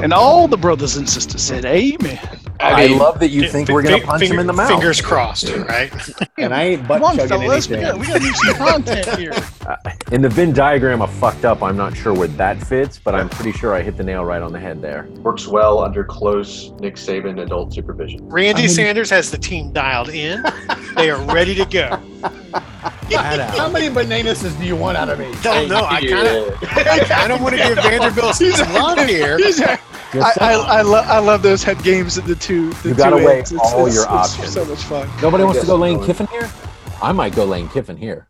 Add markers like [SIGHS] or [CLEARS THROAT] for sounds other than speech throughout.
And all the brothers and sisters said, Amen. I, mean, love that you Fi- think fi- we're gonna fi- punch him in the mouth. Fingers crossed, [LAUGHS] right? [LAUGHS] And I ain't butt chugging fellas. We anything. got, we got to some content here. [LAUGHS] Uh, in the Venn diagram of fucked up, I'm not sure where that fits, but I'm pretty sure I hit the nail right on the head there. Works well under close Nick Saban adult supervision. Randy Sanders has the team dialed in. They are ready to go. How out. many bananas do you want out of me? Don't know. I kind of, I kind of want to give Vanderbilt some love here. He's- Just I, I, saying. I, lo- I love those head games at the two. The You gotta two weigh ends. all your it's options. So much fun. Nobody wants to go Lane Kiffin here? I might go Lane Kiffin here.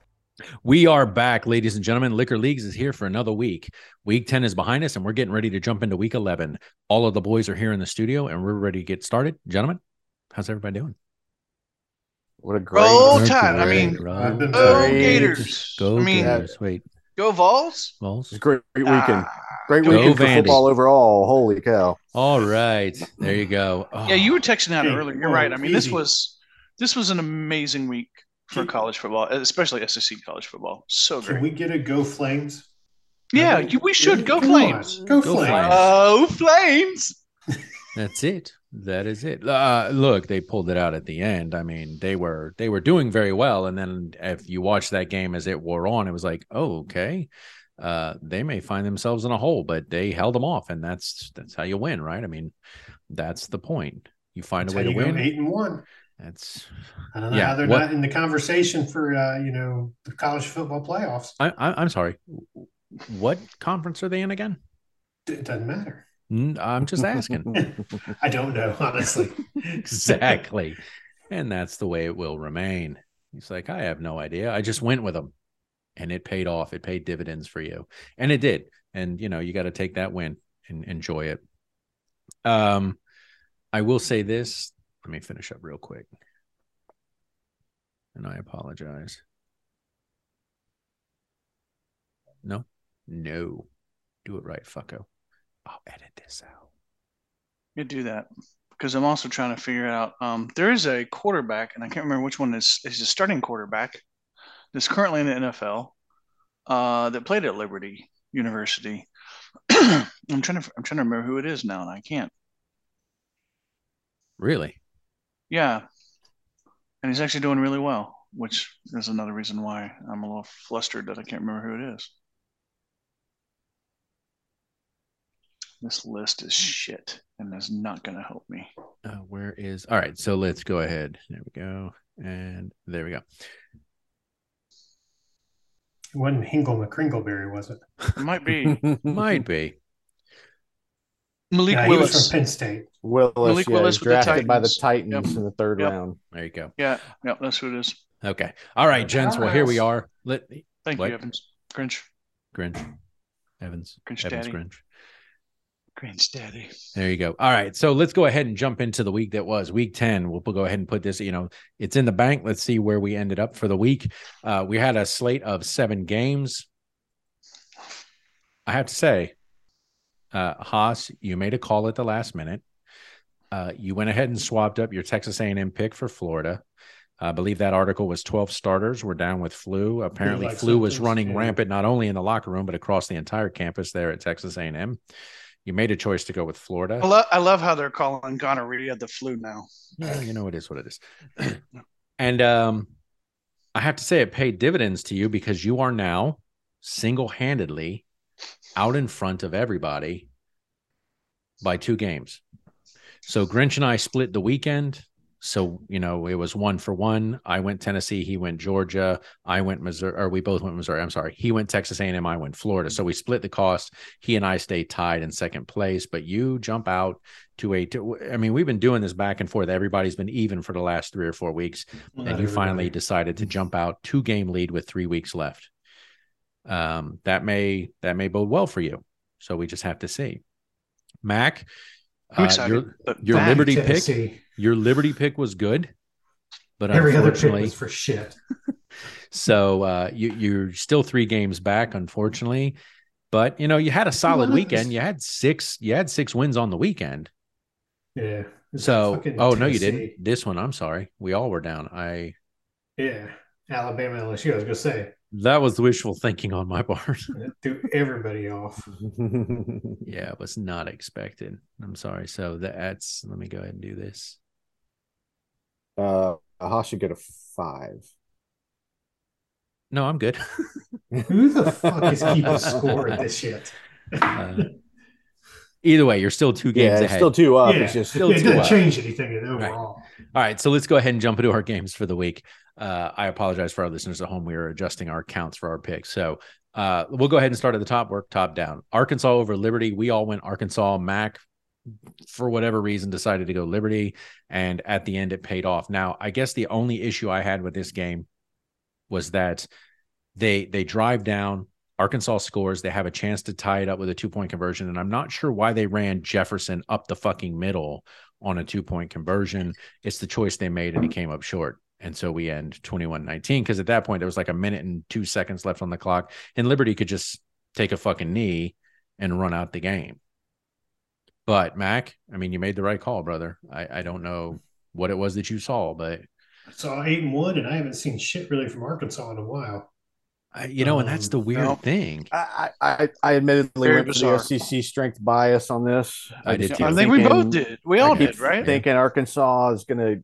We are back, ladies and gentlemen. Liquor Leagues is here for another week. Week 10 is behind us, and we're getting ready to jump into week 11. All of the boys are here in the studio, and we're ready to get started. Gentlemen, how's everybody doing? What a great. Roll Tide. I mean, I've go Gators. Go I mean, Gators. Wait, go Vols. Vols? It's a great, great weekend. Ah. Great Go weekend for Vandy. football overall. Holy cow. All right. There you go. Oh, Yeah, you were texting out Hey, earlier. You're right. I mean, this was this was an amazing week for college football, especially SEC college football. So Can great. we get a go flames? yeah, you, we should go Come on, Flames. Go, Go flames. Flames. Oh, Flames! [LAUGHS] That's it. That is it. Uh, look, they pulled it out at the end. I mean, they were they were doing very well, and then if you watch that game as it wore on, it was like, oh, okay, uh, they may find themselves in a hole, but they held them off, and that's that's how you win, right? I mean, that's the point. You find That's a way to win. eight and one. That's I don't know Yeah, how they're what- not in the conversation for uh, you know the college football playoffs. I, I, I'm sorry. What conference are they in again? It doesn't matter. I'm just asking. [LAUGHS] I don't know honestly. [LAUGHS] exactly. And that's the way it will remain. He's like, I have no idea. I just went with them and it paid off. It paid dividends for you. And it did. And you know, you got to take that win and enjoy it. Um, I will say this. Let me finish up real quick. And I apologize. No, no. Do it right, fucko. I'll edit this out. You do that because I'm also trying to figure out. Um, there is a quarterback, and I can't remember which one is is a starting quarterback that's currently in the NFL uh, that played at Liberty University. [CLEARS THROAT] I'm trying to I'm trying to remember who it is now, and I can't. Really? Yeah, and he's actually doing really well, which is another reason why I'm a little flustered that I can't remember who it is. This list is shit and is not going to help me. Uh, where is all right? So let's go ahead. There we go, and there we go. It wasn't Hingle McCringleberry, was it? It might be [LAUGHS] Might be. Malik yeah, he was Willis. from Penn State. Willis, Malik yeah, Willis he's with the drafted by the Titans. Titans in the third Yep. round. There you go. Yeah, yeah, that's who it is. Okay. All right, gents. Well, here we are. Let Thank What? you, Evans. Grinch. Grinch, Evans, Grinch Evans, Daddy. Grinch. Grinch Daddy. There you go. All right. So let's go ahead and jump into the week that was week 10. We'll go ahead and put this, you know, it's in the bank. Let's see where we ended up for the week. Uh, we had a slate of seven games. I have to say, uh, Haas, you made a call at the last minute. Uh, you went ahead and swapped up your Texas A&M pick for Florida. I believe that article was 12 starters were down with flu. Apparently, like flu was running yeah. rampant not only in the locker room but across the entire campus there at Texas A&M. You made a choice to go with Florida. I, lo- I love how they're calling gonorrhea the flu now. Yeah, you know, it is what it is. [CLEARS THROAT] and um, I have to say, it paid dividends to you because you are now single handedly out in front of everybody by two games. So Grinch and I split the weekend. So, you know, it was one for one. I went Tennessee, he went Georgia, I went Missouri, or we both went Missouri. I'm sorry. He went Texas A&M, I went Florida. So we split the cost. He and I stayed tied in second place, but you jump out to a to, I mean, we've been doing this back and forth. Everybody's been even for the last 3 or 4 weeks Not and you finally decided to jump out two game lead with 3 weeks left. Um that may that may bode well for you. So we just have to see. Mac, I'm uh, your your Back Liberty pick Tennessee. your Liberty pick was good, but Every other pick unfortunately, was for shit. [LAUGHS] so uh, you you're still three games back, unfortunately. But you know, you had a solid weekend. You had six. You had six wins on the weekend. Yeah. So, oh no, you didn't. This one, I'm sorry. We all were down. I Yeah. Alabama LSU. I was gonna say That was wishful thinking on my part. [LAUGHS] threw everybody off. [LAUGHS] yeah, it was not expected. I'm sorry. So that's let me go ahead and do this. uh, Haas should get a five. No, I'm good. Who the fuck is keeping [LAUGHS] score at this shit? Uh, either way, you're still two games Yeah, it's ahead. still two up. yeah, It's just still it two doesn't up. change anything overall. All right, so let's go ahead and jump into our games for the week. Uh, I apologize for our listeners at home. We are adjusting our counts for our picks. So uh, we'll go ahead and start at the top, work top down. Arkansas over Liberty. We all went Arkansas. Mac, for whatever reason, decided to go Liberty. And at the end, it paid off. Now, I guess the only issue I had with this game was that they they drive down. Arkansas scores. They have a chance to tie it up with a two point conversion. And I'm not sure why they ran Jefferson up the fucking middle on a two point conversion. It's the choice they made, and he came up short. And so we end 21 19 because at that point, there was like a minute and two seconds left on the clock, and Liberty could just take a fucking knee and run out the game. But Mac, I mean, you made the right call, brother. I, I don't know what it was that you saw, but I saw and one, and I haven't seen shit really from Arkansas in a while. I, you know, and that's Um, the weird no. thing. I, I, I admittedly Very went for the bizarre. SEC strength bias on this. I did too. I keep think we both did. We all keep did, right? Thinking Arkansas is going to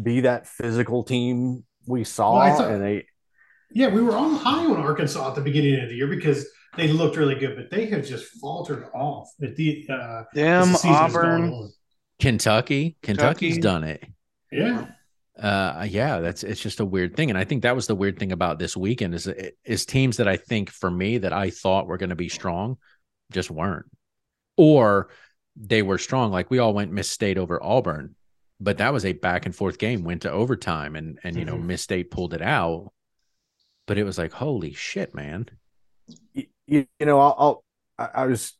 be that physical team we saw, Well, thought- and they Yeah, we were all high on Arkansas at the beginning of the year because they looked really good, but they have just faltered off at the uh, as Them, the season has gone Auburn. Kentucky, Kentucky's Kentucky. done it. Yeah, uh yeah that's it's just a weird thing and i think that was the weird thing about this weekend is is teams that i think for me that i thought were going to be strong just weren't. Or they were strong like we all went miss state over auburn but that was a back and forth game went to overtime and and you know Mhm. miss state pulled it out. But it was like holy shit man. You, you know, I'll, I'll I I was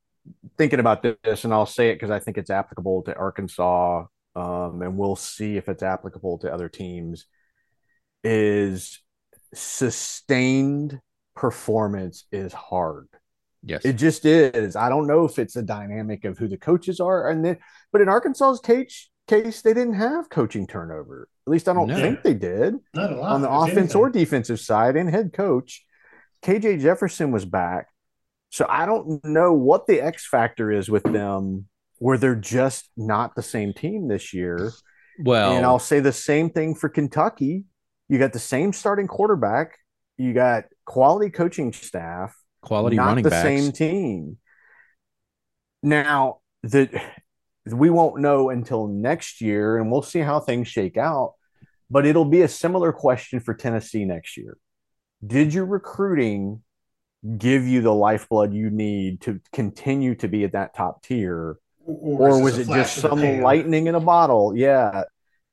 thinking about this, and I'll say it because I think it's applicable to Arkansas, um, and we'll see if it's applicable to other teams. Is sustained performance is hard. yes It just is. I don't know if it's a dynamic of who the coaches are, and then, but in Arkansas's case, case they didn't have coaching turnover. At least I don't No. think they did not a lot on the if offense anything. or defensive side and head coach. KJ Jefferson was back. So I don't know what the X factor is with them where they're just not the same team this year. well and I'll say the same thing for Kentucky. You got the same starting quarterback, you got quality coaching staff, quality not running the backs same team. Now, the we won't know until next year, and we'll see how things shake out. But it'll be a similar question for Tennessee next year. Did your recruiting give you the lifeblood you need to continue to be at that top tier? Or, Or was it just some lightning in a bottle? Yeah,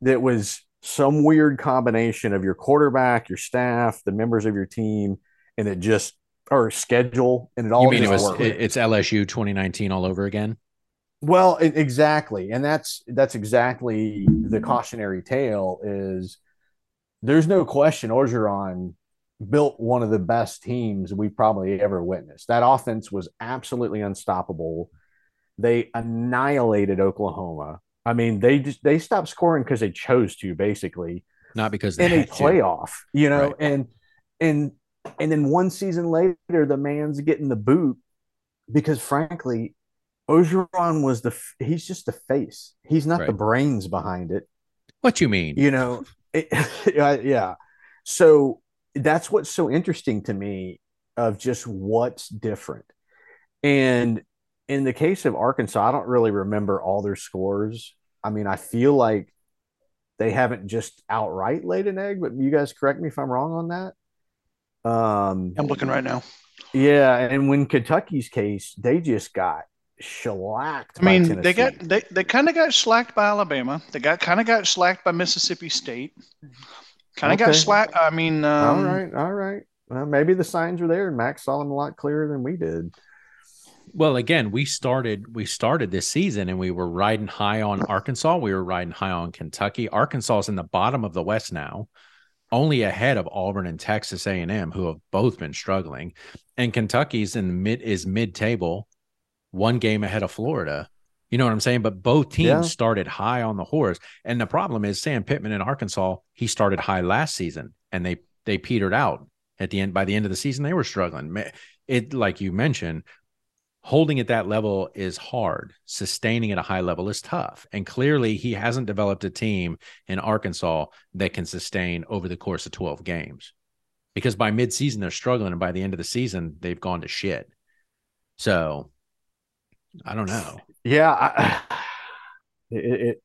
that was some weird combination of your quarterback, your staff, the members of your team, and it just or schedule, and it all you mean it was worked. it- it's lsu 2019 all over again Well, e- exactly, and that's that's exactly the cautionary tale. Is there's no question Orgeron built one of the best teams we probably ever witnessed. That offense was absolutely unstoppable. They annihilated Oklahoma. I mean, they just they stopped scoring because they chose to, basically not because they in a had to. playoff, you know, Right. and and and then one season later, the man's getting the boot because, frankly, Orgeron was the he's just the face. He's not the brains behind it, what you mean you know. [LAUGHS] It, [LAUGHS] yeah. So that's what's so interesting to me of just what's different. And in the case of Arkansas, I don't really remember all their scores. I mean, I feel like they haven't just outright laid an egg, but you guys correct me if I'm wrong on that. Um, I'm looking right now. yeah, and when Kentucky's case, they just got shellacked. I mean, by they got they, they kind of got slacked by Alabama. They got kind of got slacked by Mississippi State. Kind of got Okay. slacked. I mean, um, all right, all right. Well, maybe the signs were there, and Max saw them a lot clearer than we did. Well, again, we started we started this season and we were riding high on Arkansas. We were riding high on Kentucky. Arkansas is in the bottom of the West now, only ahead of Auburn and Texas A&M, who have both been struggling. And Kentucky's in mid is mid table, one game ahead of Florida. You know what I'm saying? But both teams Yeah. started high on the horse. And the problem is Sam Pittman in Arkansas, he started high last season and they they petered out at the end. By the end of the season, they were struggling. It like you mentioned, holding at that level is hard. Sustaining at a high level is tough. And clearly, he hasn't developed a team in Arkansas that can sustain over the course of 12 games. Because by midseason, they're struggling. And by the end of the season, they've gone to shit. So I don't know. Yeah, I, [SIGHS] it, it,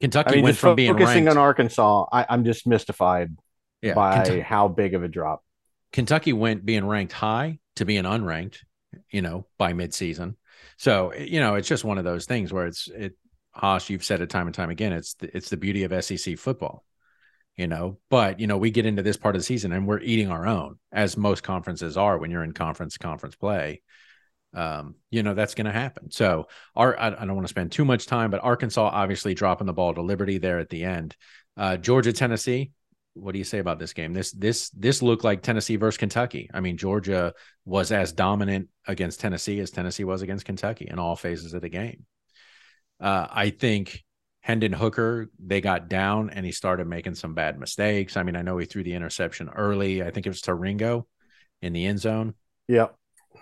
Kentucky I mean, went from being focusing ranked. on Arkansas, I, I'm just mystified yeah, by Kentucky, how big of a drop. Kentucky went being ranked high to being unranked, you know, by midseason. So you know, it's just one of those things where it's it. Haas, you've said it time and time again. It's the, it's the beauty of SEC football, you know. But you know, we get into this part of the season and we're eating our own, as most conferences are when you're in conference conference play. Um, you know that's going to happen. So, our I, I don't want to spend too much time, but Arkansas obviously dropping the ball to Liberty there at the end. Uh, Georgia, Tennessee. What do you say about this game? This this this looked like Tennessee versus Kentucky. I mean, Georgia was as dominant against Tennessee as Tennessee was against Kentucky in all phases of the game. Uh, I think Hendon Hooker, they got down and he started making some bad mistakes. I mean, I know he threw the interception early. I think it was to Ringo in the end zone. Yep.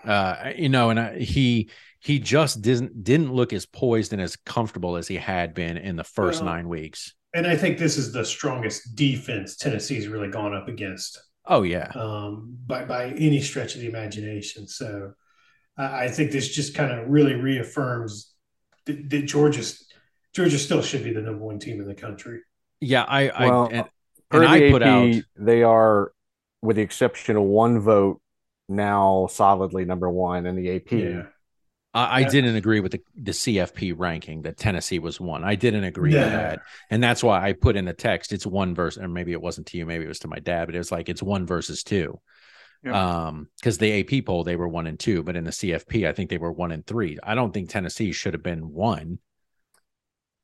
Uh, you know, and I, he he just didn't didn't look as poised and as comfortable as he had been in the first Well, nine weeks. And I think this is the strongest defense Tennessee's really gone up against Oh yeah, um, by by any stretch of the imagination. So I, I think this just kind of really reaffirms that, that Georgia's Georgia still should be the number one team in the country. yeah. I I Well, and, Per and the I put AP, out they are, with the exception of one vote, now solidly number one in the AP. Yeah. I, I Yeah. didn't agree with the, the CFP ranking that Tennessee was one. I didn't agree with that. And that's why I put in the text. It's one verse, or maybe it wasn't to you, maybe it was to my dad, but it was like it's one versus two. Yep. Um, because the AP poll they were one and two, but in the CFP, I think they were one and three. I don't think Tennessee should have been one.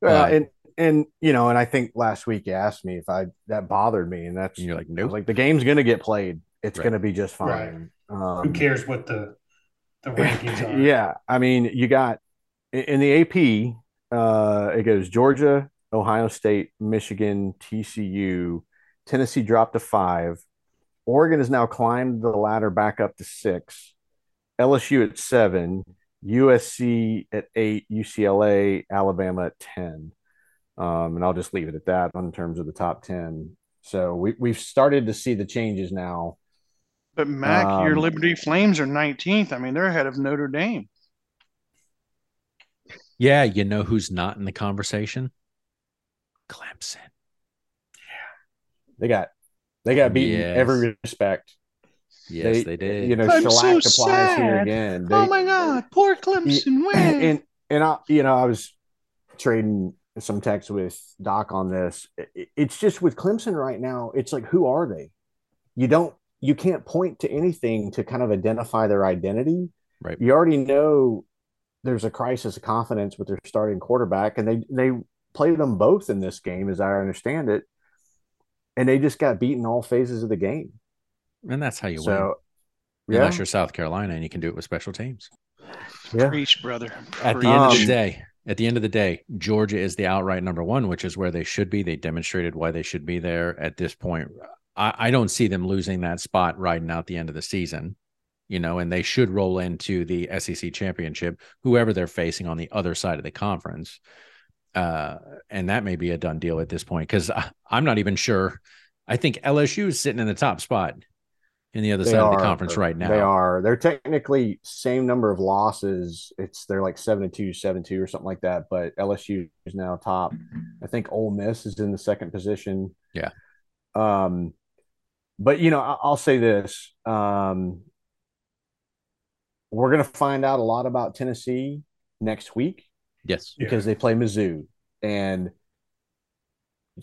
Uh, Uh, and and you know, and I think last week you asked me if I that bothered me, and that's And you're like, I nope. like the game's going to get played. It's Right. going to be just Right. fine. Um, Who cares what the the rankings are? [LAUGHS] Yeah, I mean, you got in- the AP, uh, it goes Georgia, Ohio State, Michigan, TCU, Tennessee dropped to five. Oregon has now climbed the ladder back up to six. LSU at seven, USC at eight, UCLA, Alabama at ten. Um, and I'll just leave it at that in terms of the top ten. So we we've started to see the changes now. But Mac, your Um, Liberty Flames are 19th. I mean, they're ahead of Notre Dame. Yeah, you know who's not in the conversation? Clemson. Yeah. They got they got beaten Yes. every respect. Yes, they, did. You know, I'm so shellacked applies here sad. again. oh my God, poor Clemson win. and and I, you know, I was trading some text with Doc on this. It- It's just with Clemson right now. It's like, who are they? You don't, you can't point to anything to kind of identify their identity. Right. You already know there's a crisis of confidence with their starting quarterback, and they they played them both in this game, as I understand it, and they just got beaten all phases of the game. and that's how you win. Yeah, Unless you're South Carolina and you can do it with special teams. yeah. Preach, brother. At the end of the day, at the end of the day, Georgia is the outright number one, which is where they should be. They demonstrated why they should be there at this point. I, I don't see them losing that spot riding out the end of the season, you know, and they should roll into the SEC championship, whoever they're facing on the other side of the conference. Uh, and that may be a done deal at this point because I'm not even sure. I think LSU is sitting in the top spot in the other They side of the conference right now. They are. They're technically same number of losses. It's they're like seven and two, seven two, or something like that. But LSU is now top. I think Ole Miss is in the second position. Yeah. Um, but you know, I- I'll say this: um, we're going to find out a lot about Tennessee next week Yes. Yeah. because they play Mizzou and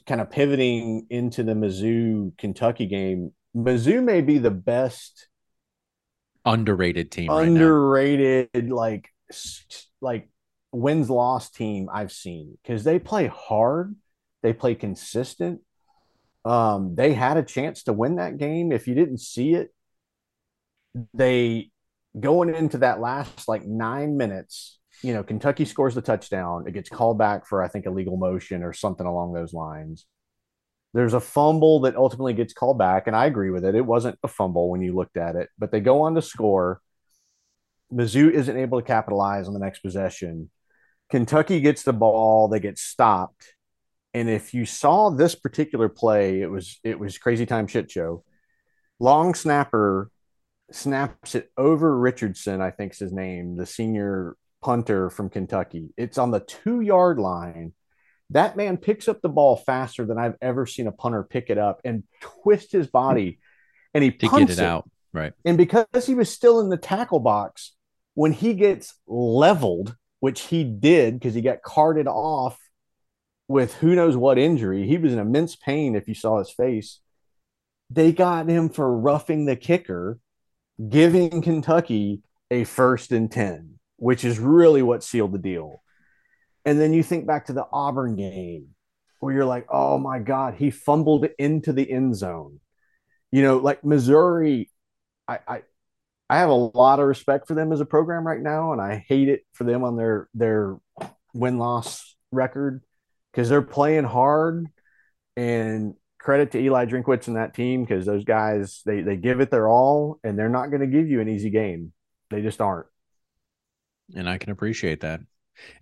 kind of pivoting into the Mizzou Kentucky game. Mizzou may be the best Underrated team right now. underrated like like wins loss team I've seen because they play hard, they play consistent. Um, they had a chance to win that game. If you didn't see it, they going into that last like nine minutes. You know, Kentucky scores the touchdown. It gets called back for I think a legal motion or something along those lines. There's a fumble that ultimately gets called back, and I agree with it. It wasn't a fumble when you looked at it, but they go on to score. Mizzou isn't able to capitalize on the next possession. Kentucky gets the ball, they get stopped. And if you saw this particular play, it was it was crazy time shit show. Long snapper snaps it over Richardson, I think is his name, the senior punter from Kentucky. It's on the two yard line. That man picks up the ball faster than I've ever seen a punter pick it up and twist his body and he to punts get it out. Right. And because he was still in the tackle box, when he gets leveled, which he did because he got carted off with who knows what injury, he was in immense pain if you saw his face. They got him for roughing the kicker, giving Kentucky a first and 10, which is really what sealed the deal. And then you think back to the Auburn game where you're like, oh my God, he fumbled into the end zone. You know, like Missouri, I, I I have a lot of respect for them as a program right now, and I hate it for them on their their win loss record because they're playing hard. And credit to Eli Drinkwitz and that team because those guys they they give it their all, and they're not going to give you an easy game. They just aren't. And I can appreciate that.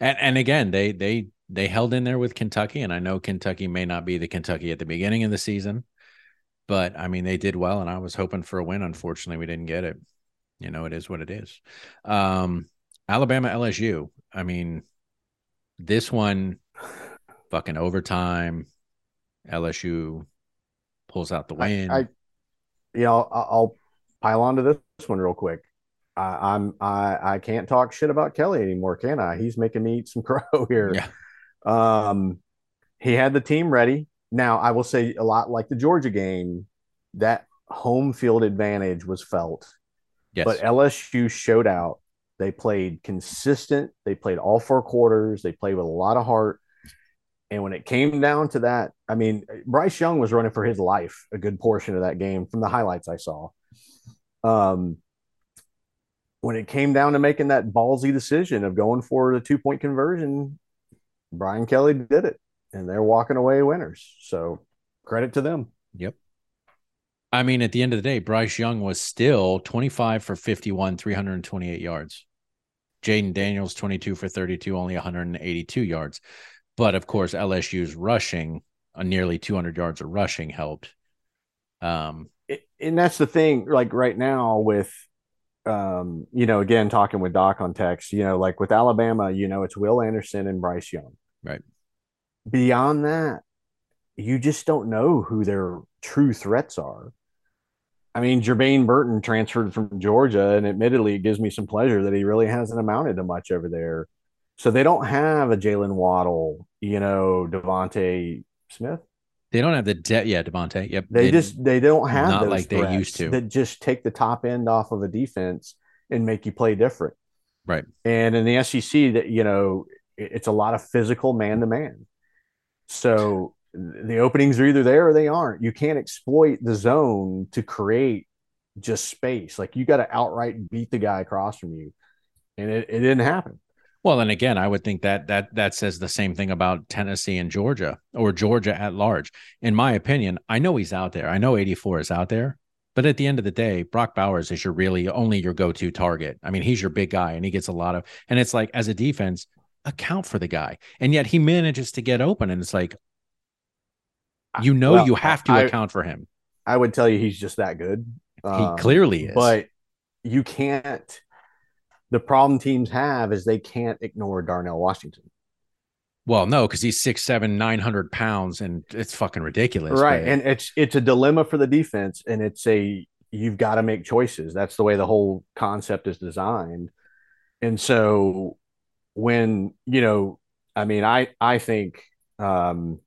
And and again, they they they held in there with Kentucky, and I know Kentucky may not be the Kentucky at the beginning of the season, but I mean they did well, and I was hoping for a win. Unfortunately, we didn't get it. You know, it is what it is. Um, Alabama LSU. I mean, this one, fucking overtime. LSU pulls out the win. I, I you know, I'll, I'll pile onto this one real quick. I, I'm I I can't talk shit about Kelly anymore, can I? He's making me eat some [LAUGHS] crow here. Yeah. Um, he had the team ready. Now I will say a lot like the Georgia game, that home field advantage was felt. yes. But LSU showed out. They played consistent. They played all four quarters. They played with a lot of heart. And when it came down to that, I mean, Bryce Young was running for his life a good portion of that game from the highlights I saw. Um, when it came down to making that ballsy decision of going for the two point conversion, Brian Kelly did it, and they're walking away winners. So credit to them. Yep. I mean, at the end of the day, Bryce Young was still 25 for 51, 328 yards. Jayden Daniels, 22 for 32, only 182 yards. But of course, LSU's rushing, uh, nearly 200 yards of rushing helped. Um, it, and that's the thing like right now with um you know again talking with doc on text you know like with alabama you know it's will anderson and bryce young Right. beyond that you just don't know who their true threats are i mean jermaine burton transferred from georgia and admittedly it gives me some pleasure that he really hasn't amounted to much over there so they don't have a jaylen waddle you know devonta smith they don't have the debt yet, DeVonta. Yep. They, just they don't have not like they used to. that just take the top end off of a defense and make you play different. Right. And in the SEC, that you know, it's a lot of physical man to man. So the openings are either there or they aren't. You can't exploit the zone to create just space. Like you got to outright beat the guy across from you, and it, it didn't happen. Well, and again, I would think that that that says the same thing about Tennessee and Georgia or Georgia at large. In my opinion, I know he's out there. I know 84 is out there, but at the end of the day, Brock Bowers is your really only your go-to target. I mean, he's your big guy and he gets a lot of and it's like as a defense, account for the guy. And yet he manages to get open and it's like you know Well, you have to I- account for him. I would tell you he's just that good. Um, he clearly is. but you can't. The problem teams have is they can't ignore Darnell Washington. well, no, because he's six, seven, nine hundred pounds, and it's fucking ridiculous. right but- and it's it's a dilemma for the defense and it's a you've got to make choices that's the way the whole concept is designed and so when you know i mean i i think um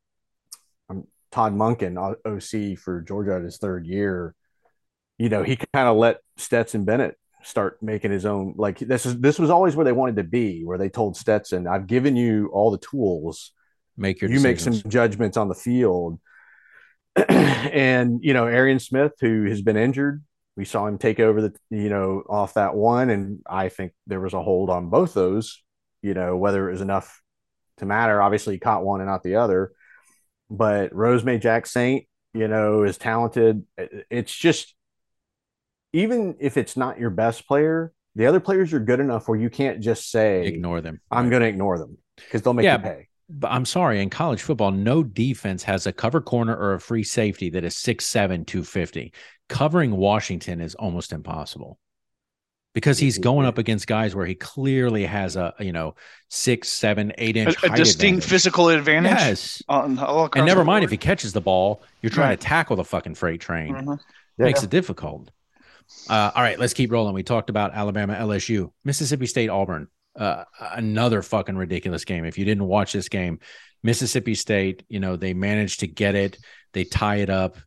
um, todd monken oc for georgia in his third year you know he kind of let stetson bennett start making his own like this is this was always where they wanted to be where they told stetson i've given you all the tools make your you make some judgments on the field. [CLEARS THROAT] and you know, Arian Smith, who has been injured, we saw him take over the you know off that one, and I think there was a hold on both those. You know, whether it was enough to matter. Obviously, he caught one and not the other. but Rosemy-Jacksaint, you know, is talented. It's just even if it's not your best player, the other players are good enough where you can't just say Ignore them. I'm going to ignore them because they'll make Yeah, you pay. But I'm sorry, in college football, no defense has a cover corner or a free safety that is 6'7, 250. Covering Washington is almost impossible because he's going up against guys where he clearly has a, you know, six, seven, eight inch A, a distinct advantage. physical advantage. Yes. On, And never mind board. if he catches the ball, you're trying Right. to tackle the fucking freight train. Mhm. Yeah. Makes it difficult. Uh, all right, let's keep rolling. We talked about Alabama, LSU, Mississippi State, Auburn. Uh, another fucking ridiculous game. If you didn't watch this game, Mississippi State, you know, they managed to get it. They tie it up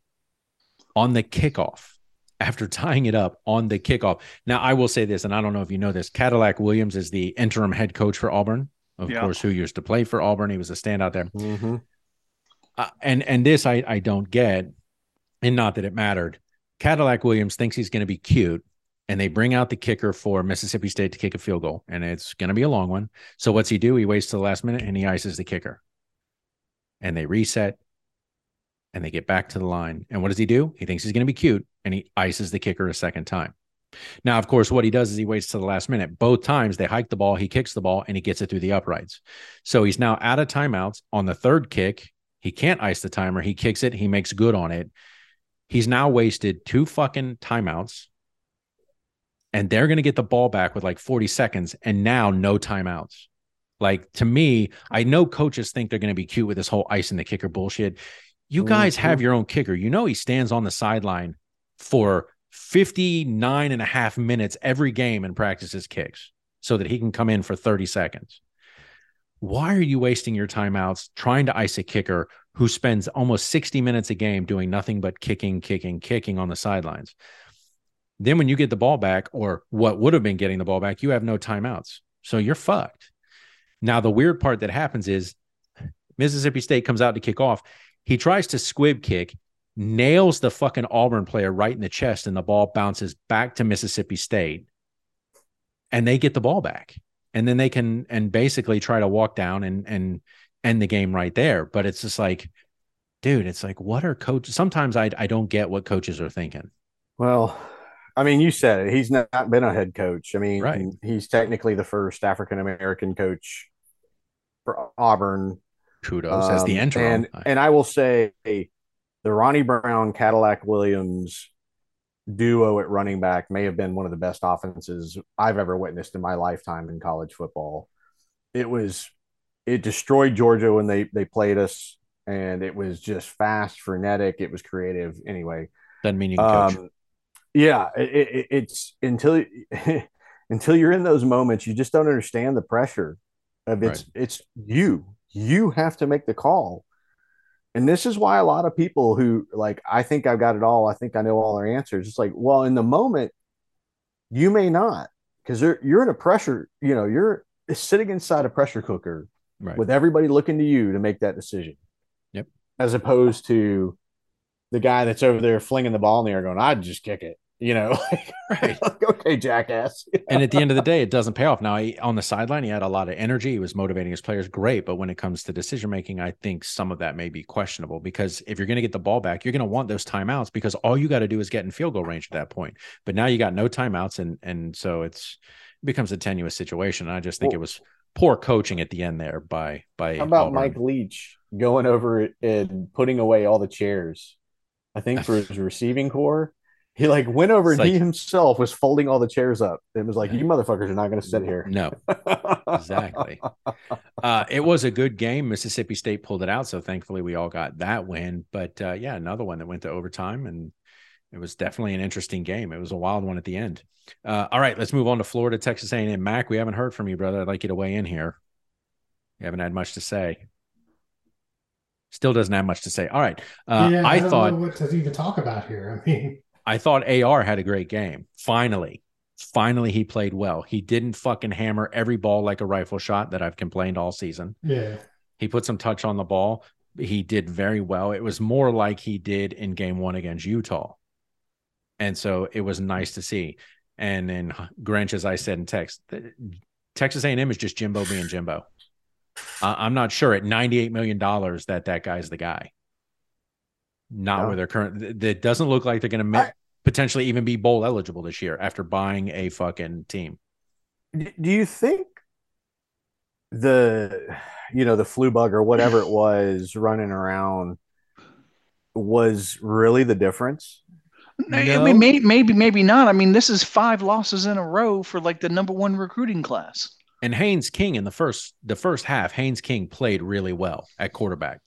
on the kickoff. After [LAUGHS] tying it up on the kickoff. Now, I will say this, and I don't know if you know this Cadillac Williams is the interim head coach for Auburn, of Yeah. course, who used to play for Auburn. He was a standout there Mhm. uh, and and this I I don't get, and not that it mattered. Cadillac Williams thinks he's going to be cute, and they bring out the kicker for Mississippi State to kick a field goal, and it's going to be a long one. So what's he do? He waits to the last minute and he ices the kicker, and they reset, and they get back to the line. And what does he do? He thinks he's going to be cute, and he ices the kicker a second time. Now, of course, what he does is he waits to the last minute. Both times they hike the ball, he kicks the ball, and he gets it through the uprights. So he's now out of timeouts on the third kick. He can't ice the timer. He kicks it. He makes good on it. He's now wasted two fucking timeouts. And they're going to get the ball back with like 40 seconds and now no timeouts. Like to me, I know coaches think they're going to be cute with this whole ice and the kicker bullshit. You mm-hmm. guys have your own kicker. You know, he stands on the sideline for 59 and a half minutes every game and practices kicks so that he can come in for 30 seconds. Why are you wasting your timeouts trying to ice a kicker who spends almost 60 minutes a game doing nothing but kicking, kicking, kicking on the sidelines? Then when you get the ball back, or what would have been getting the ball back, you have no timeouts. So you're fucked. Now, the weird part that happens is Mississippi State comes out to kick off. He tries to squib kick, nails the fucking Auburn player right in the chest, and the ball bounces back to Mississippi State. And they get the ball back. And then they can and basically try to walk down and and end the game right there. But it's just like, dude, it's like, what are coaches? Sometimes I I don't get what coaches are thinking. Well, I mean, you said it. He's not been a head coach. I mean, Right. he's technically the first African American coach for Auburn. Kudos as the Um, interim. And and I will say the Ronnie Brown Cadillac Williams duo at running back may have been one of the best offenses I've ever witnessed in my lifetime in college football. It was it destroyed Georgia when they they played us and it was just fast, frenetic, it was creative anyway. Doesn't mean you can coach. Um, yeah, it, it, it's until [LAUGHS] until you're in those moments, you just don't understand the pressure of it's it's you. You have to make the call. And this is why a lot of people who like, I think I've got it all. I think I know all their answers. It's like, well, in the moment, you may not, because you're in a pressure. You know, you're sitting inside a pressure cooker right. with everybody looking to you to make that decision. Yep. As opposed to the guy that's over there flinging the ball in the air, going, "I'd just kick it." You know, [LAUGHS] Right. like, [LAUGHS] okay, jackass. [LAUGHS] and at the end of the day, it doesn't pay off. Now, he, on the sideline, he had a lot of energy. He was motivating his players, great. But when it comes to decision making, I think some of that may be questionable because if you're going to get the ball back, you're going to want those timeouts because all you got to do is get in field goal range at that point. But now you got no timeouts, and and so it's it becomes a tenuous situation. And I just think Well- it was poor coaching at the end there by by How about Auburn. Mike Leach going over and putting away all the chairs? I think for his [LAUGHS] receiving core, he like went over It's and he himself was folding all the chairs up. It was like, "You motherfuckers are not going to sit here." No, exactly. [LAUGHS] Uh, it was a good game. Mississippi State pulled it out, so thankfully we all got that win. But uh, yeah, another one that went to overtime, and it was definitely an interesting game. It was a wild one at the end. Uh, all right, let's move on to Florida, Texas A&M. Mac, we haven't heard from you, brother. I'd like you to weigh in here. You haven't had much to say. Still doesn't have much to say. All right, uh, yeah, I, I, don't thought know what to even talk about here. [LAUGHS] I mean, I thought AR had a great game. Finally, finally, he played well. He didn't fucking hammer every ball like a rifle shot that I've complained all season. yeah, He put some touch on the ball. He did very well. It was more like he did in game one against Utah. And so it was nice to see. And then Grinch, as I said in text, the- Texas A&M is just Jimbo being Jimbo. Uh, I'm not sure at 98 million dollars that that guy's the guy. Not Yeah. where they're current. That doesn't look like they're going to potentially even be bowl eligible this year after buying a fucking team. Do you think the you know the flu bug or whatever it [LAUGHS] was running around was really the difference? I No. mean, maybe, maybe, maybe not. I mean, this is five losses in a row for like the number one recruiting class. And Haynes King in the first the first half, Haynes King played really well at quarterback.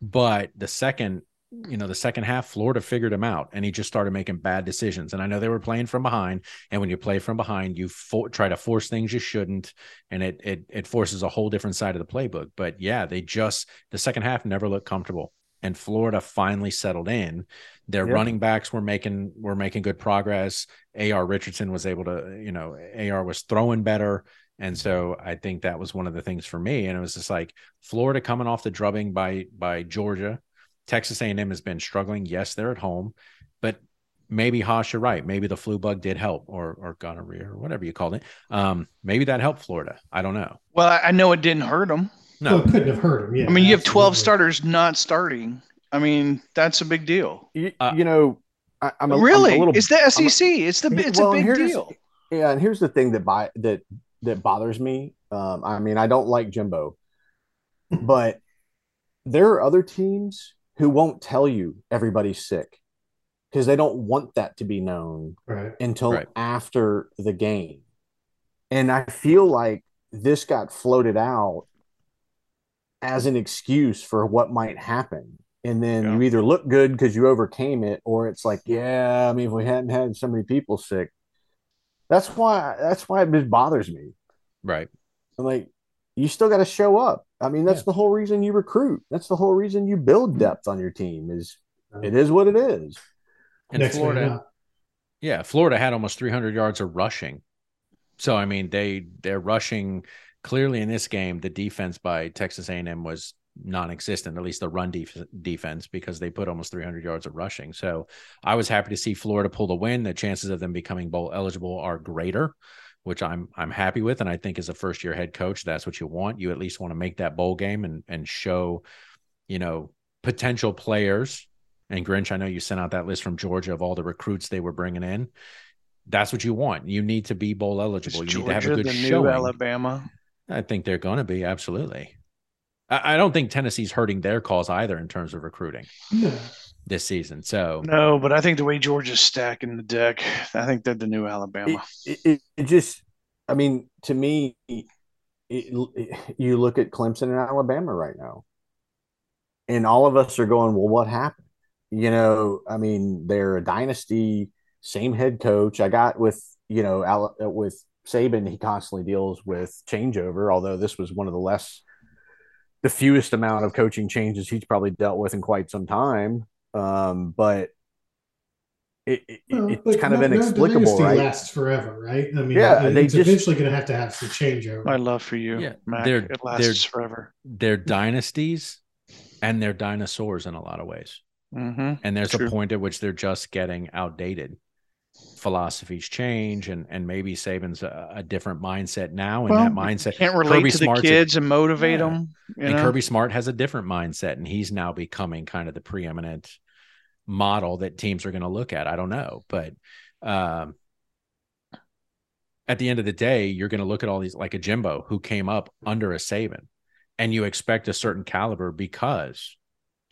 But the second, you know, the second half, Florida figured him out and he just started making bad decisions. And I know they were playing from behind. And when you play from behind, you fo- try to force things you shouldn't, and it it it forces a whole different side of the playbook. But yeah, they just the second half never looked comfortable. And Florida finally settled in. Their Yep. running backs were making were making good progress. AR Richardson was able to, you know, AR was throwing better. And so I think that was one of the things for me. And it was just like Florida coming off the drubbing by by Georgia. Texas A&M has been struggling. Yes, they're at home, but maybe Haas, you're right. Maybe the flu bug did help, or or gonorrhea, or whatever you called it. Um, maybe that helped Florida. I don't know. Well, I, I know it didn't hurt them. Well, No, it couldn't have hurt him. Yeah, I mean, you have 12 starters not starting. I mean, that's a big deal. You, Uh, you know, I, I'm a, I'm really? a little it's the SEC. it's the it's Well, a big deal. Yeah, and here's the thing that by that that bothers me. Um, I mean, I don't like Jimbo, [LAUGHS] but there are other teams who won't tell you everybody's sick because they don't want that to be known Right. until Right. after the game. And I feel like this got floated out as an excuse for what might happen. And then Yeah. you either look good because you overcame it, or it's like, yeah, I mean, if we hadn't had so many people sick, that's why that's why it just bothers me. right. I'm like, you still got to show up. I mean, that's Yeah. the whole reason you recruit. That's the whole reason you build mm-hmm. depth on your team. Is it is what it is. And Next man Florida, yeah, Florida had almost 300 yards of rushing. So I mean, they they're rushing clearly in this game. The defense by Texas A&M was non-existent, at least the run def- defense, because they put almost 300 yards of rushing. So I was happy to see Florida pull the win. The chances of them becoming bowl eligible are greater, which I'm I'm happy with. And I think as a first year head coach, that's what you want. You at least want to make that bowl game and and show, you know, potential players. And Grinch, I know you sent out that list from Georgia of all the recruits they were bringing in. That's what you want. You need to be bowl Is eligible. You need to have a good the new showing. Alabama? I think they're going to be absolutely. I, I don't think Tennessee's hurting their cause either in terms of recruiting No. this season. So No, but I think the way Georgia's stacking the deck, I think they're the new Alabama. it, it, it just, I mean, to me, it, it- you look at Clemson and Alabama right now, and all of us are going, well, what happened? You know, I mean, they're a dynasty, same head coach. I got with, you know, Al, with Saban, he constantly deals with changeover, although this was one of the less, the fewest amount of coaching changes he's probably dealt with in quite some time. Um, but it, it, Well, it's kind of no- no inexplicable, dynasty right? lasts forever, right? I mean, Yeah, it- they it's just- eventually going to have to have some changeover. My love for you, Yeah, Mac. they're- it they're- lasts forever. they're dynasties and they're dinosaurs in a lot of ways. hmm And there's True. a point at which they're just getting outdated. Philosophies change, and and maybe Saban's a, a different mindset now. And Well, that mindset, Can't relate Kirby to the Smart's a- kids and motivate Yeah. them. And know? Kirby Smart has a different mindset, and he's now becoming kind of the preeminent model that teams are going to look at. I don't know, but um, at the end of the day, you're going to look at all these like a Jimbo who came up under a Saban, and you expect a certain caliber because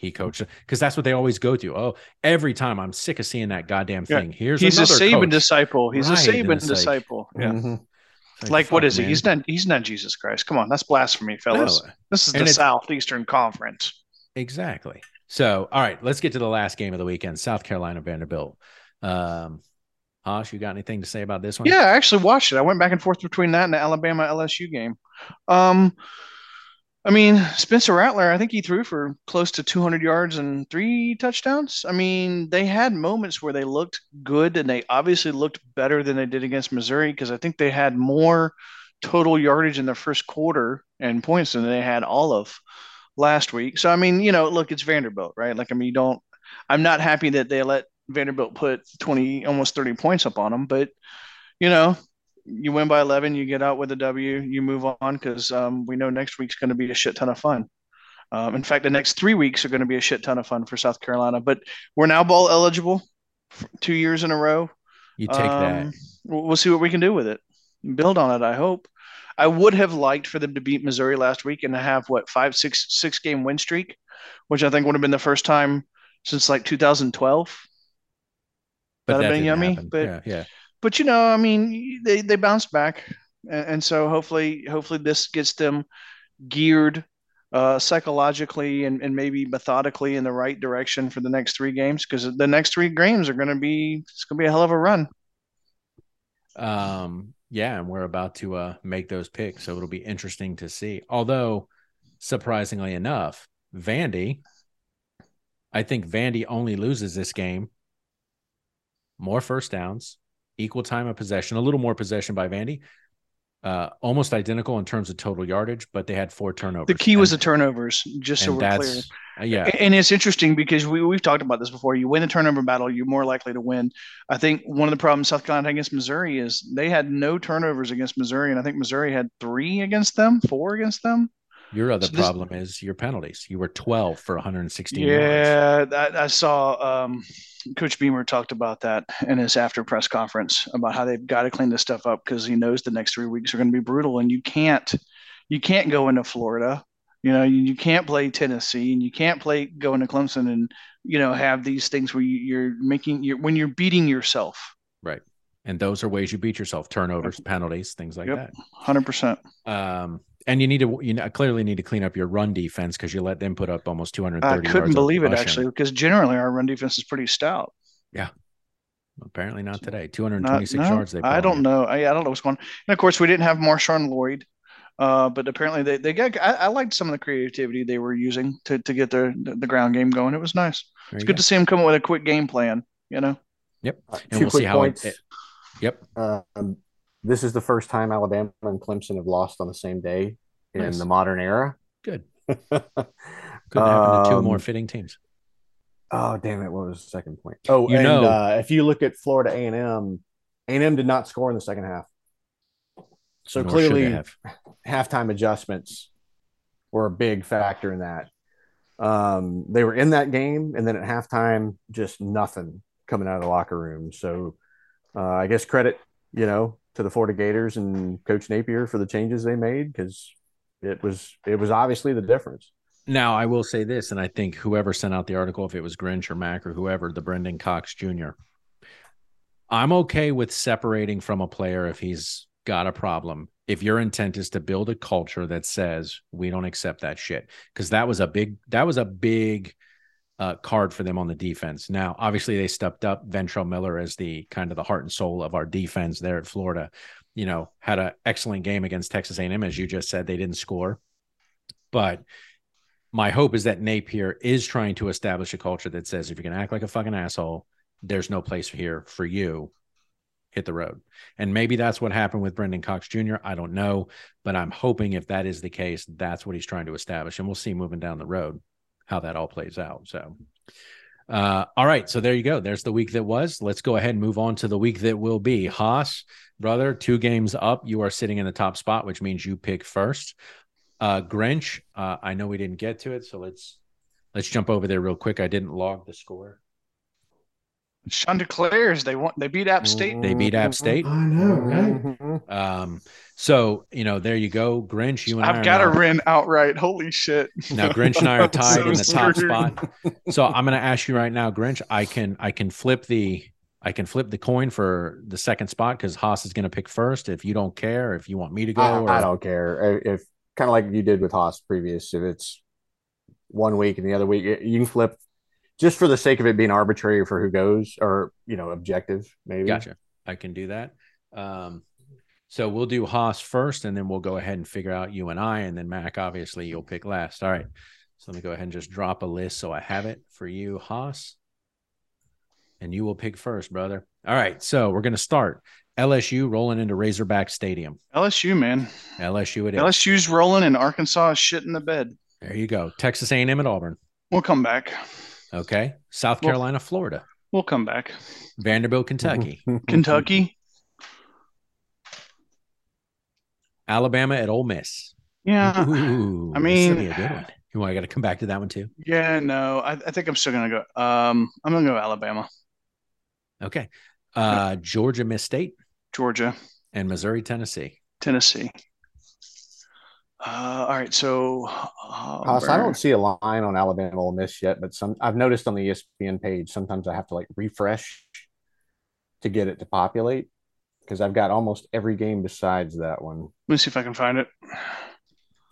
he coached because that's what they always go to. Oh, every time I'm sick of seeing that goddamn Yeah. thing. Here's He's a another Saban coach. disciple. He's Right, a and Saban it's like- disciple. yeah. Mhm. It's Like, what fuck, is he? He's not. He's not Jesus Christ. Come on, that's blasphemy, fellas. No, This is And the Southeastern Conference. Exactly. So, all right, let's get to the last game of the weekend South Carolina Vanderbilt. Um, Hosh, you got anything to say about this one? Yeah, I actually watched it. I went back and forth between that and the Alabama LSU game. Um, I mean, Spencer Rattler, I think he threw for close to 200 yards and three touchdowns. I mean, they had moments where they looked good and they obviously looked better than they did against Missouri because I think they had more total yardage in the first quarter and points than they had all of last week. So, I mean, you know, look, it's Vanderbilt, right? Like, I mean, you don't, I'm not happy that they let Vanderbilt put 20, almost 30 points up on them, but, you know, you win by 11, you get out with a W, you move on because um, we know next week's going to be a shit ton of fun. Um, in fact, the next three weeks are going to be a shit ton of fun for South Carolina. But we're now bowl eligible two years in a row. You take that. Um, We'll we'll see what we can do with it. Build on it. I hope. I would have liked for them to beat Missouri last week and to have what five, six, six game win streak, which I think would have been the first time since like 2012. But that'd that been yummy, happen. but- yeah, yeah. But you know, I mean, they they bounced back, and, and so hopefully, hopefully this gets them geared uh, psychologically and, and maybe methodically in the right direction for the next three games because the next three games are going to be it's going to be a hell of a run. Um, yeah, and we're about to uh make those picks, so it'll be interesting to see. Although, surprisingly enough, Vandy, I think Vandy only loses this game. More first downs, equal time of possession, a little more possession by Vandy. Uh, almost identical in terms of total yardage, but they had four turnovers. The key was the turnovers, just so we're clear. uh, yeah, And it's interesting because we, we've talked about this before. You win the turnover battle, you're more likely to win. I think one of the problems South Carolina had against Missouri is they had no turnovers against Missouri, and I think Missouri had three against them, four against them. Your other So this- problem is your penalties. You were 12 for 116 yards. Yeah, I, I saw um, Coach Beamer talked about that in his after press conference about how they've got to clean this stuff up because he knows the next three weeks are going to be brutal, and you can't you can't go into Florida. You know, you, you can't play Tennessee, and you can't play go into Clemson, and you know have these things where you, you're making you're when you're beating yourself. Right, and those are ways you beat yourself turnovers, penalties, things like that. Yep. Hundred percent. Um, and you need to, you know, clearly need to clean up your run defense because you let them put up almost 230 I couldn't of believe it actually because generally our run defense is pretty stout. Yeah, apparently not today. Not, 226 no, yards. They put I don't you. know. I, I don't know what's going on. And of course, we didn't have Marshawn Lloyd, uh, but apparently they, they got. I, I liked some of the creativity they were using to, to get their the ground game going. It was nice. There It's good go. to see them come up with a quick game plan. You know, Yep. And Two we'll see quick how it- points. it- Yep. Um, this is the first time Alabama and Clemson have lost on the same day in Nice. the modern era. Good. [LAUGHS] Couldn't happen to two more Um, fitting teams. Oh damn it! What was the second point? Oh, You and know- uh, if you look at Florida A and M, A and M did not score in the second half. So Nor should they clearly, halftime adjustments were a big factor in that. Um, they were in that game, and then at halftime, just nothing coming out of the locker room. So uh, I guess credit, you know, to the Florida Gators and Coach Napier for the changes they made because it was it was obviously the difference. Now, I will say this, and I think whoever sent out the article, if it was Grinch or Mac or whoever, the Brenton Cox Jr., I'm okay with separating from a player if he's got a problem. If your intent is to build a culture that says we don't accept that shit, because that was a big that was a big uh, card for them on the defense. Now, obviously, they stepped up. Ventrell Miller as the kind of the heart and soul of our defense there at Florida. You know, had an excellent game against Texas A&M, as you just said. They didn't score, but my hope is that Napier is trying to establish a culture that says if you're going to act like a fucking asshole, there's no place here for you. Hit the road. And maybe that's what happened with Brenton Cox Jr. I don't know, but I'm hoping if that is the case, that's what he's trying to establish. And we'll see moving down the road how that all plays out. So, uh, all right. So there you go. There's the week that was. Let's go ahead and move on to the week that will be. Haas, brother, two games up. You are sitting in the top spot, which means you pick first. Uh, Grinch, uh, I know we didn't get to it, so let's let's jump over there real quick. I didn't log the score. Sean declares they want they beat App State. They beat App State. I know, right? Mhm. Um, so you know, there you go, Grinch. You and I I've are got to win outright. Holy shit! now Grinch and I are tied so in the [LAUGHS] top screwed. spot. So I'm going to ask you right now, Grinch. I can I can flip the I can flip the coin for the second spot because Haas is going to pick first. If you don't care, if you want me to go, I, or, I don't care if kind of like you did with Haas previous. If it's one week and the other week, you can flip just for the sake of it being arbitrary for who goes or you know objective maybe. Gotcha. I can do that. Um, so we'll do Haas first, and then we'll go ahead and figure out you and I, and then Mac. Obviously, you'll pick last. All right. So let me go ahead and just drop a list so I have it for you, Haas, and you will pick first, brother. All right. So we're gonna start LSU rolling into Razorback Stadium. LSU man, LSU it is. LSU's rolling and Arkansas is shit in the bed. There you go. Texas A&M at Auburn. We'll come back. Okay. South Well- Carolina, Florida. We'll come back. Vanderbilt, Kentucky. [LAUGHS] Kentucky. Alabama at Ole Miss. Yeah. Ooh, I this is gonna mean- be a good one. You want? I got to come back to that one too. Yeah, no, I, I think I'm still gonna go. Um, I'm gonna go Alabama, Okay. Uh, Georgia, Miss State, Georgia, and Missouri, Tennessee. Tennessee. Uh, all right, so Haas, I don't see a line on Alabama Ole Miss yet, but some I've noticed on the ESPN page sometimes I have to like refresh to get it to populate because I've got almost every game besides that one. Let me see if I can find it.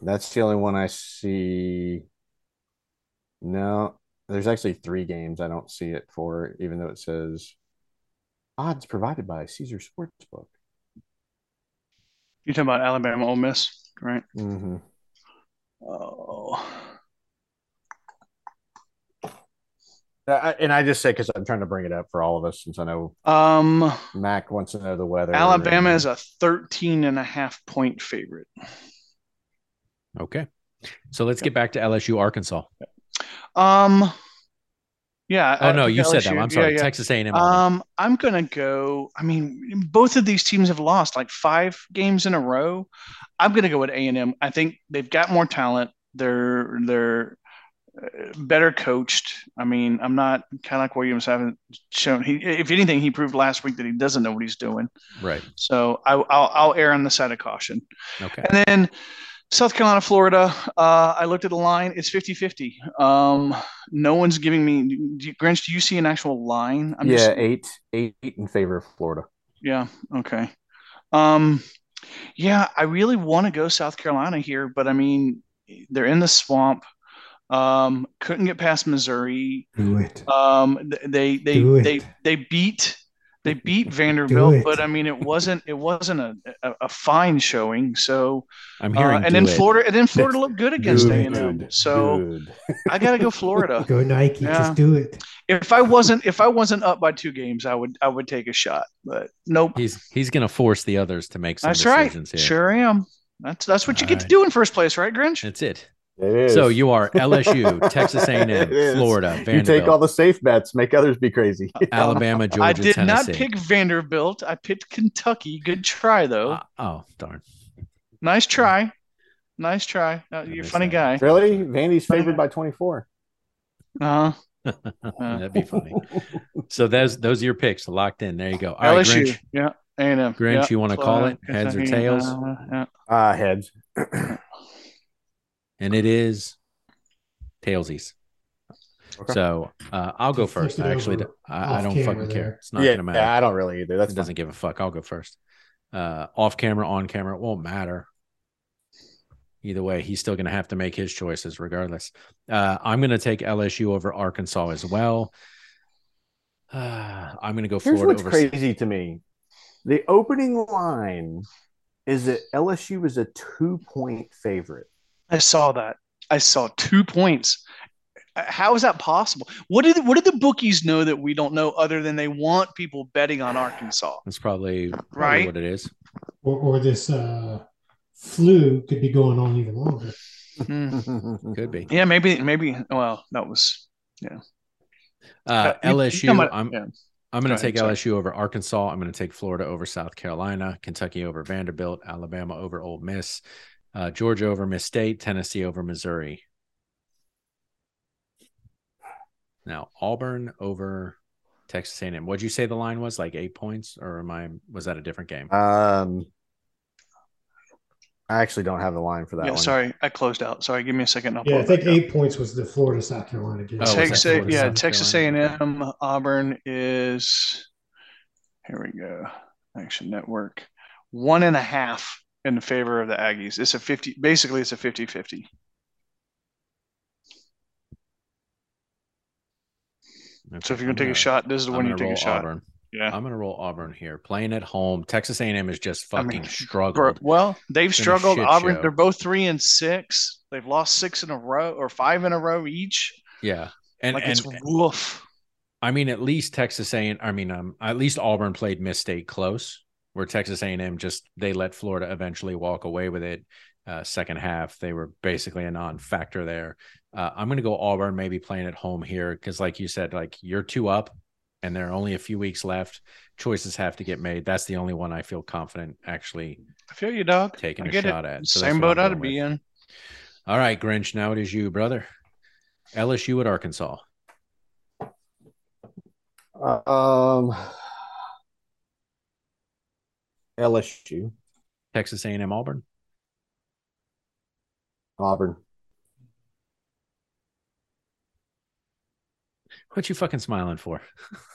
That's the only one I see. No, there's actually three games I don't see it for, even though it says odds provided by Caesar Sportsbook. You're talking about Alabama, Ole Miss, right? Mm-hmm. Oh, Uh, and I just say because I'm trying to bring it up for all of us since I know um, Mac wants to know the weather. Alabama is a 13 and a half point favorite. Okay. So let's get back to LSU, Arkansas. Um, yeah. Oh no, think you said LSU that. I'm sorry. yeah, yeah. Texas A&M. Um, I'm gonna go. I mean, both of these teams have lost like five games in a row. I'm gonna go with A&M. I think they've got more talent. They're they're uh, better coached. I mean, I'm not kind of like Williams haven't shown. He, if anything, he proved last week that he doesn't know what he's doing. right. So I, I'll I'll err on the side of caution. Okay. And then South Carolina, Florida, uh, I looked at the line. It's 50 50. Um, no one's giving me, do you, Grinch, do you see an actual line? I'm yeah, just, eight, eight in favor of Florida. yeah, okay. Um, yeah, I really want to go South Carolina here, but I mean, they're in the swamp. Um, couldn't get past Missouri. Do it. Um, th- they they they they beat they beat Vanderbilt, but I mean, it wasn't it wasn't a, a, a fine showing. So I'm uh, hearing. and then it. Florida, and then Florida looked good against A and M. So dude. I got to go Florida. [LAUGHS] Go Nike. Yeah. Just do it. If I wasn't if I wasn't up by two games, I would I would take a shot. But nope. He's he's going to force the others to make some That's right. decisions here. Sure am. That's that's what you All get to do in first place, right, Grinch? That's it. It is. So you are [LAUGHS] LSU, Texas A&M, It is. Florida, you Vanderbilt, take all the safe bets, make others be crazy. Alabama, Georgia, I did not pick Vanderbilt. I picked Kentucky. Good try though. Uh, oh darn! nice try. Nice try. Uh, you're a funny that. guy. really? Vandy's favored by 24. Uh-huh. [LAUGHS] That'd be funny. So those those are your picks locked in. There you go. All right, LSU. Grinch. Yeah. A&M. Grinch, yeah. you wanna call it? Heads or tails? uh, yeah. Uh, heads. [CLEARS THROAT] and it is tailsies. Okay. So uh, I'll go Flip first. I actually, do- I, I off don't fucking there. care. It's not yeah, gonna matter. yeah, I don't really either. That doesn't give a fuck. I'll go first. Uh, off camera, on camera, it won't matter. Either way, he's still going to have to make his choices regardless. Uh, I'm going to take LSU over Arkansas as well. Uh, I'm going to go Here's Florida what's over. crazy to me. The opening line is that LSU is a two point favorite. I saw that. I saw two points. How is that possible? What did what did the bookies know that we don't know other than they want people betting on Arkansas? That's probably, probably Right. what it is. Or, or this uh, flu could be going on even longer. Hmm. Could be. Yeah, maybe maybe. Well, that was Uh, Uh, you- you LSU. I'm yeah. I'm going Go to take ahead, sorry. LSU over Arkansas. I'm going to take Florida over South Carolina, Kentucky over Vanderbilt, Alabama over Ole Miss, uh, Georgia over Miss State, Tennessee over Missouri. Now Auburn over Texas A&M. What'd you say the line was? Like eight points, or am I? Was that a different game? Um, I actually don't have the line for that yeah. one. Sorry, I closed out. Sorry, give me a second. I'll Yeah, I think back up. eight points was the Florida South Carolina game. Oh, Texas, that yeah, South Texas Carolina? A&M, Auburn is. Here we go. Action Network, one and a half in favor of the Aggies. It's a fifty. Basically, it's a 50-50. So if you're gonna take a shot, this is the one you gonna take a shot. Auburn. Yeah. I'm going to roll Auburn here. Playing at home, Texas A&M is just I fucking mean, struggled. Bro, well, they've struggled. Auburn, show. they're both three and six. They've lost six in a row or five in a row each. yeah, and like and it's woof. I mean, at least Texas A&M, I mean, um, at least Auburn played Miss State close, where Texas A and M just they let Florida eventually walk away with it. Uh, second half, they were basically a non-factor there. Uh, I'm going to go Auburn, maybe playing at home here because, like you said, like you're two up, and there are only a few weeks left. Choices have to get made. That's the only one I feel confident actually I feel you, dog. taking I a get shot it. at. So Same boat I'm ought be with. in. All right, Grinch. Now it is you, brother. LSU at Arkansas. Um, LSU, Texas A&M Auburn. Auburn. What you fucking smiling for?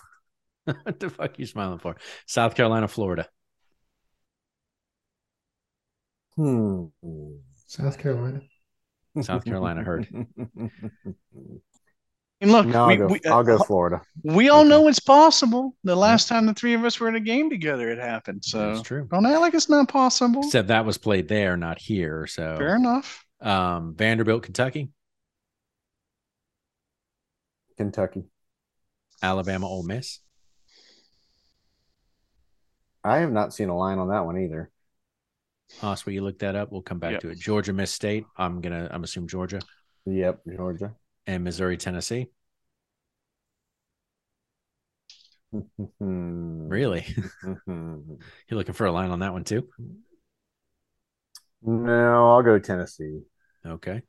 [LAUGHS] what the fuck you smiling for? South Carolina, Florida. Hmm. South Carolina. South Carolina heard. [LAUGHS] And look, no, I'll we, go. we, I'll go uh, Florida. we all Okay. know it's possible. The last time the three of us were in a game together, it happened. So That's true. don't act like it's not possible. Except that was played there, not here. So Fair enough. um, Vanderbilt, Kentucky, Kentucky. Alabama, Ole Miss. I have not seen a line on that one either. Haas, will you look that up? We'll come back Yep. to it. Georgia, Miss State. I'm gonna. I'm assume Georgia Yep, Georgia. And Missouri, Tennessee. [LAUGHS] Really? [LAUGHS] You're looking for a line on that one too? No, I'll go Tennessee. Okay.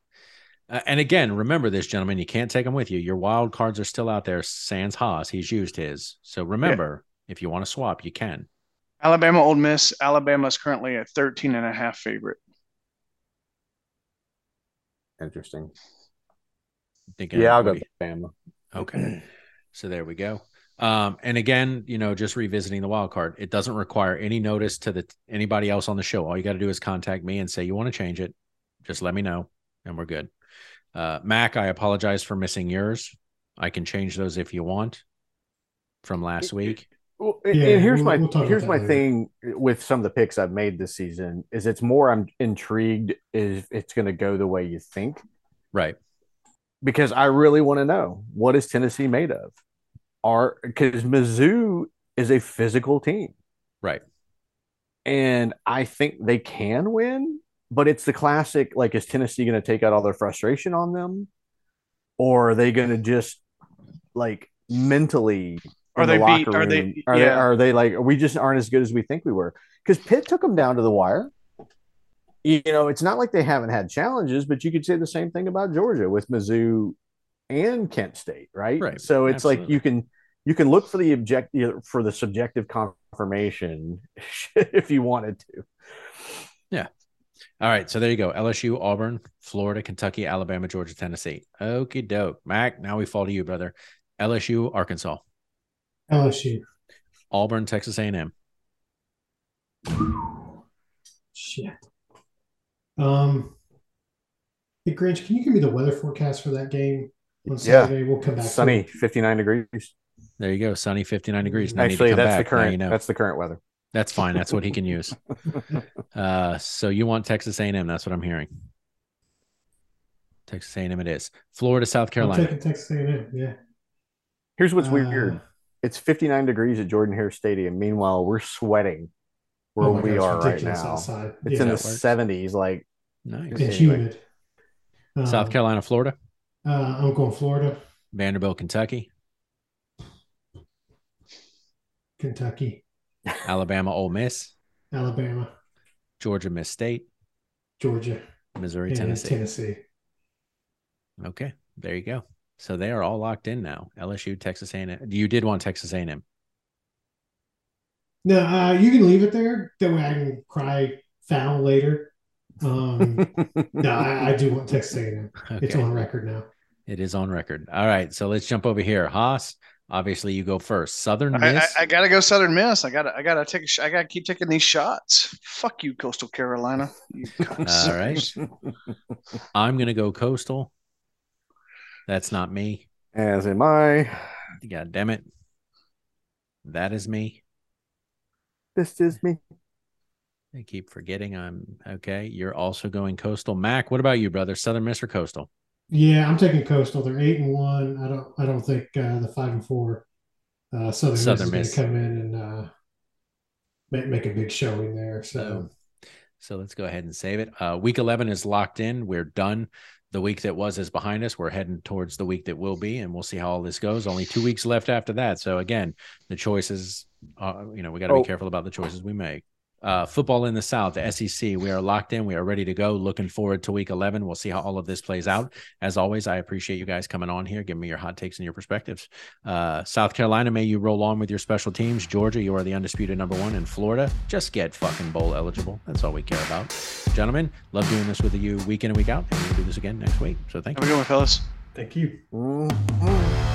Uh, and again, remember this, gentlemen. You can't take them with you. Your wild cards are still out there. Sans Haas, he's used his. So remember, if you want to swap, you can. Alabama, Ole Miss. Alabama is currently a 13 and a half favorite. Interesting. Thinking Yeah, I'll go everybody- Bama. Okay. [CLEARS THROAT] So there we go. Um, and again, you know, just revisiting the wild card, it doesn't require any notice to the anybody else on the show. All you got to do is contact me and say you want to change it. Just let me know, and we're good. Uh, Mac, I apologize for missing yours. I can change those if you want from last week. Well, Yeah, and here's we'll- my we'll here's my later. thing with some of the picks I've made this season is it's more I'm intrigued is it's going to go the way you think Right. Because I really want to know what is Tennessee made of. Are because Mizzou is a physical team, Right. and I think they can win, but it's the classic like is Tennessee going to take out all their frustration on them, or are they going to just like mentally Are the they locker beat- are they- are they are they like we just aren't as good as we think we were because Pitt took them down to the wire. You know, it's not like they haven't had challenges, but you could say the same thing about Georgia with Mizzou and Kent State, right? Right. So it's like you can you can look for the object for the subjective confirmation [LAUGHS] if you wanted to. Yeah. All right. So there you go. LSU, Auburn, Florida, Kentucky, Alabama, Georgia, Tennessee. Okie doke. Mac, now we fall to you, brother. LSU, Arkansas, LSU. Auburn, Texas A&M. Shit. Um. Hey, Grinch, can you give me the weather forecast for that game on Yeah. We'll come back. Sunny, 59 degrees. There you go. Sunny, 59 degrees. No need to Actually, that's back. the current you know. that's the current weather. That's fine. That's what he can use. [LAUGHS] Uh, so you want Texas A&M? That's what I'm hearing. Texas A&M it is. Florida, South I'm Carolina. Texas A&M. Yeah. Here's what's Uh, weird. It's 59 degrees at Jordan Hare Stadium. Meanwhile, we're sweating where oh we God, it's are right now. Outside. It's yeah. in the works. 70s. Like, Nice. It's Anyway. humid. Um, South Carolina, Florida, Uh, I'm going Florida, Vanderbilt, Kentucky, Kentucky, Alabama, Ole Miss, Alabama, Georgia, Miss State, Georgia, Missouri, and Tennessee. Tennessee. Okay, there you go. So they are all locked in now. LSU, Texas A&M. You did want Texas A&M. No, uh, you can leave it there. That way I can cry foul later. Um, [LAUGHS] no, I, I do want Texas A&M. It's on record now. It is on record. All right, so let's jump over here. Haas, obviously you go first. Southern I, I, Miss. I gotta go Southern Miss. I gotta I gotta take a sh- I gotta keep taking these shots. Fuck you, Coastal Carolina. You [LAUGHS] All right. I'm gonna go Coastal. That's not me. As am I. God damn it. That is me. This is me. I keep forgetting I'm okay. You're also going Coastal. Mac, what about you, brother? Southern Miss or Coastal? Yeah, I'm taking Coastal. They're eight and one. I don't. I don't think uh, the five and four uh, Southern, Southern Miss Miss. is going to come in and uh, make make a big showing there. So So, so let's go ahead and save it. Uh, week 11 is locked in. We're done. The week that was is behind us. We're heading towards the week that will be, and we'll see how all this goes. Only two weeks left after that. So again, the choices, uh, you know, we got to Oh. be careful about the choices we make. Uh, football in the South, the SEC, we are locked in. We are ready to go. Looking forward to week 11. We'll see how all of this plays out. As always, I appreciate you guys coming on here, giving me your hot takes and your perspectives. Uh, South Carolina, may you roll on with your special teams. Georgia, you are the undisputed number one. In Florida, just get fucking bowl eligible. That's all we care about. Gentlemen, love doing this with you week in and week out. And we'll do this again next week. So thank Have you. a good one, fellas. Thank you. Mm.